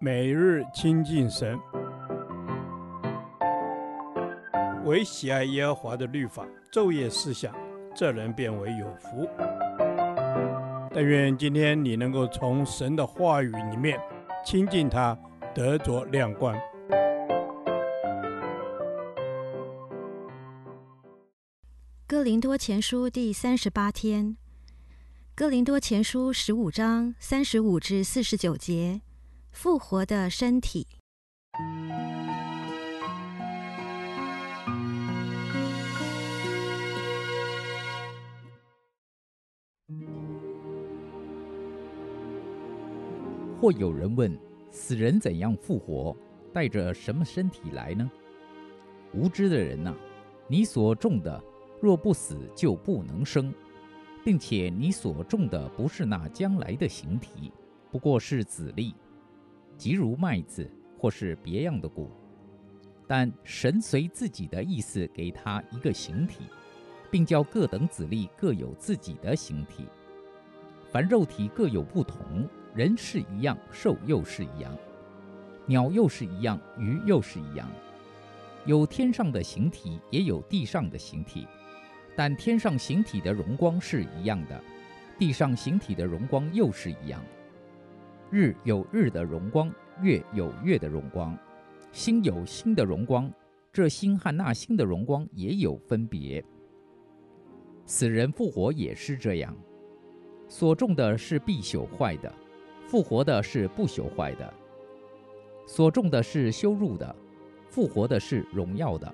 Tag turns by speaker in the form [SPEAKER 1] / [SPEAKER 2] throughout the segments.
[SPEAKER 1] 每日亲近神，唯喜爱耶和华的律法，昼夜思想，这人便为有福。但愿今天你能够从神的话语里面亲近他，得着亮光。
[SPEAKER 2] 哥林多前书第三十八天，哥林多前书十五章三十五至四十九节。复活的身体，
[SPEAKER 3] 或有人问：死人怎样复活？带着什么身体来呢？无知的人呐！你所种的若不死，就不能生，并且你所种的不是那将来的形体，不过是子粒。即如麦子或是别样的谷，但神随自己的意思给他一个形体，并叫各等子粒各有自己的形体。凡肉体各有不同，人是一样，兽又是一样，鸟又是一样，鱼又是一样。有天上的形体，也有地上的形体，但天上形体的荣光是一样的，地上形体的荣光又是一样。日有日的荣光，月有月的荣光，星有星的荣光，这星和那星的荣光也有分别。死人复活也是这样，所种的是必朽坏的，复活的是不朽坏的；所种的是羞辱的，复活的是荣耀的；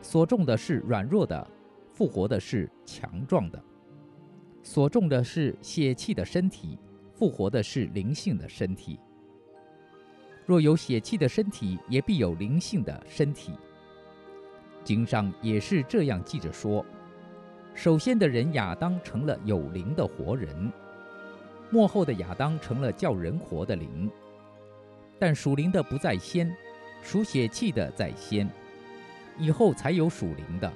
[SPEAKER 3] 所种的是软弱的，复活的是强壮的；所种的是血气的身体。复活的是灵性的身体。若有血气的身体，也必有灵性的身体。经上也是这样记着说：首先的人亚当成了有灵的活人，末后的亚当成了叫人活的灵。但属灵的不在先，属血气的在先，以后才有属灵的。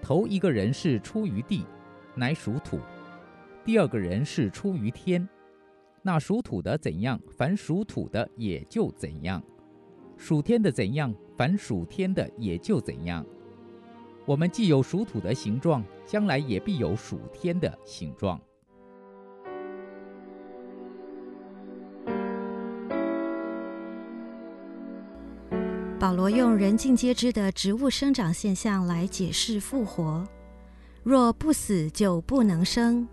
[SPEAKER 3] 头一个人是出于地，乃属土；第二个人是出于天。那属土的怎样，凡属土的也就怎样；属天的怎样，凡属天的也就怎样。我们既有属土的形状，将来也必有属天的形状。
[SPEAKER 2] 保罗用人尽皆知的植物生长现象来解释复活：若不死，就不能生。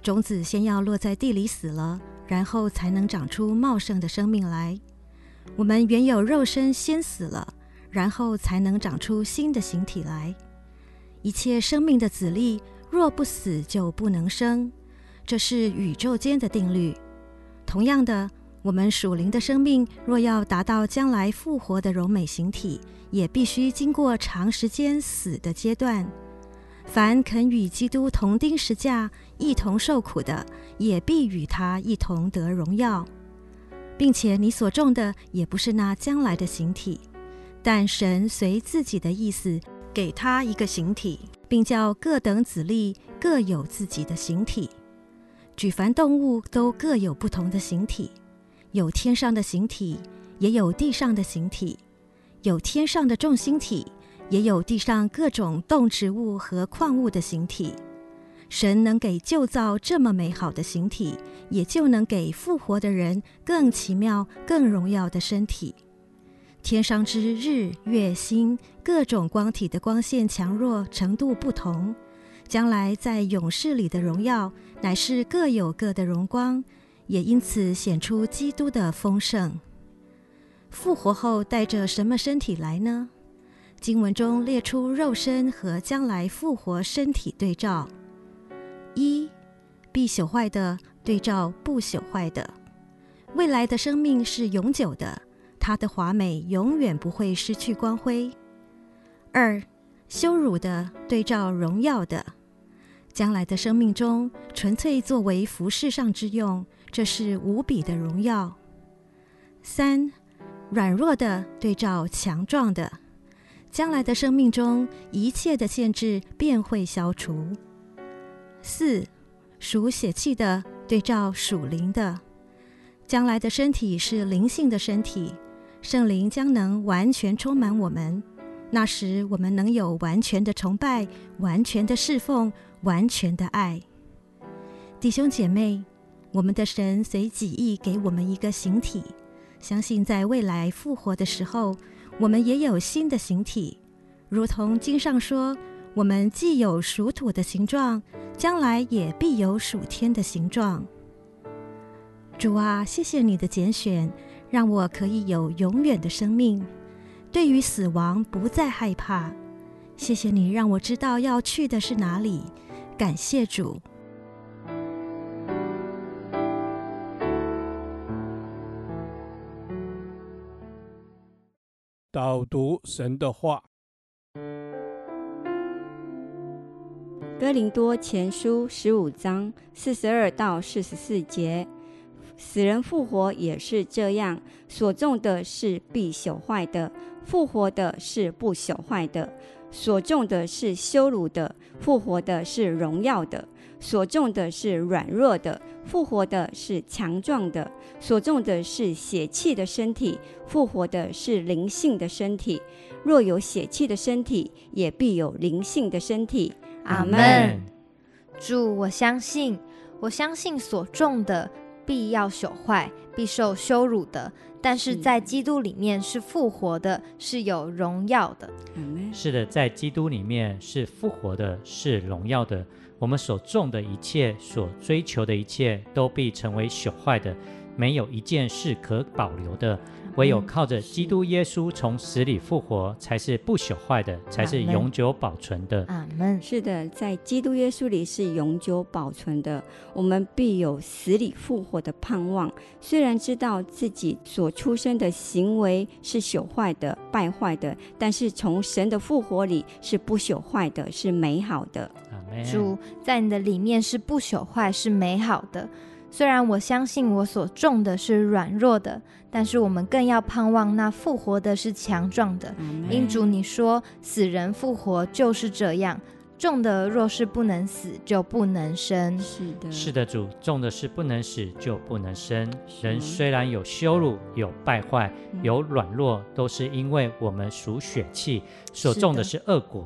[SPEAKER 2] 种子先要落在地里死了。然后才能长出茂盛的生命来。我们原有肉身先死了，然后才能长出新的形体来。一切生命的子粒，若不死，就不能生，这是宇宙间的定律。同样的，我们属灵的生命，若要达到将来复活的柔美形体，也必须经过长时间死的阶段。凡肯与基督同钉十架、一同受苦的，也必与他一同得荣耀，并且你所种的也不是那将来的形体，但神随自己的意思给他一个形体，并叫各等子粒各有自己的形体。举凡动物都各有不同的形体，有天上的形体，也有地上的形体，有天上的众星体。也有地上各种动植物和矿物的形体，神能给旧造这么美好的形体，也就能给复活的人更奇妙、更荣耀的身体。天上之日月星各种光体的光线强弱程度不同，将来在永世里的荣耀乃是各有各的荣光，也因此显出基督的丰盛。复活后带着什么身体来呢？经文中列出肉身和将来复活身体对照：一、必朽坏的对照不朽坏的，未来的生命是永久的，它的华美永远不会失去光辉；二、羞辱的对照荣耀的，将来的生命中纯粹作为服饰上之用，这是无比的荣耀；三、软弱的对照强壮的。将来的生命中，一切的限制便会消除。四、属血气的对照属灵的，将来的身体是灵性的身体，圣灵将能完全充满我们。那时，我们能有完全的崇拜、完全的侍奉、完全的爱。弟兄姐妹，我们的神随己意给我们一个形体，相信在未来复活的时候，我们也有新的形体，如同经上说：“我们既有属土的形状，将来也必有属天的形状。”主啊，谢谢你的拣选，让我可以有永远的生命，对于死亡不再害怕。谢谢你让我知道要去的是哪里，感谢主。
[SPEAKER 1] 导读神的话，《
[SPEAKER 4] 哥林多前书》十五章四十二到四十四节。死人复活也是这样，所种的是必朽坏的，复活的是不朽坏的；所种的是羞辱的，复活的是荣耀的；所种的是软弱的，复活的是强壮的；所种的是血气的身体，复活的是灵性的身体。若有血气的身体，也必有灵性的身体。阿门。
[SPEAKER 5] 主，我相信，我相信所种的。必要朽坏，必受羞辱的；但是在基督里面是复活的，是有荣耀的。
[SPEAKER 6] 是的，在基督里面是复活的，是荣耀的。我们所种的一切，所追求的一切，都必成为朽坏的，没有一件是可保留的。唯有靠着基督耶稣从死里复活，才是不朽坏的，才是永久保存的。
[SPEAKER 4] 阿门。是的，在基督耶稣里是永久保存的。我们必有死里复活的盼望。虽然知道自己所出生的行为是朽坏的、败坏的，但是从神的复活里是不朽坏的，是美好的。
[SPEAKER 6] 阿门。
[SPEAKER 5] 主在你的里面是不朽坏，是美好的。虽然我相信我所种的是软弱的，但是我们更要盼望那复活的是强壮的。因主你说死人复活就是这样，种的若是不能死，就不能生。
[SPEAKER 4] 是的，
[SPEAKER 6] 是的，主种的是不能死，就不能生。人虽然有羞辱、有败坏、有软弱，都是因为我们属血气，所种的是恶果。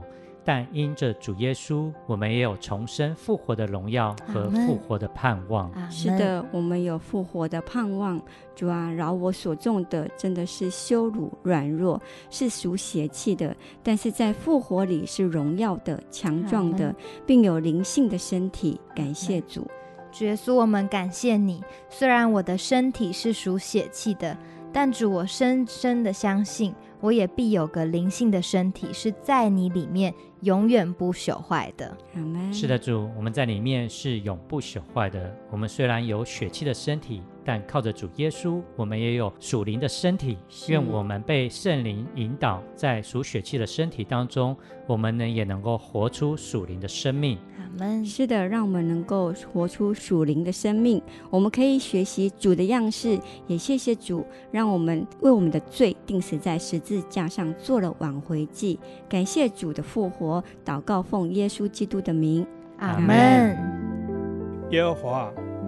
[SPEAKER 6] 但因着主耶稣，我们也有重生复活的荣耀和复活的盼望。
[SPEAKER 4] 是的，我们有复活的盼望。主啊，饶我所中的真的是羞辱、软弱，是属邪气的；但是在复活里是荣耀的、强壮的，并有灵性的身体。感谢主，
[SPEAKER 5] 主耶稣，我们感谢你。虽然我的身体是属血气的，但主，我深深的相信。我也必有个灵性的身体，是在你里面永远不朽坏的。
[SPEAKER 6] 是的，主，我们在里面是永不朽坏的。我们虽然有血气的身体，但靠着主耶稣，我们也有属灵的身体。愿我们被圣灵引导，在属血气的身体当中，我们呢也能够活出属灵的生命。
[SPEAKER 4] 是的，让我们能够活出属灵的生命。我们可以学习主的样式，也谢谢主，让我们为我们的罪定死在十字架上，做了挽回祭。感谢主的复活，祷告奉耶稣基督的名，
[SPEAKER 5] 阿门。
[SPEAKER 1] 耶和华，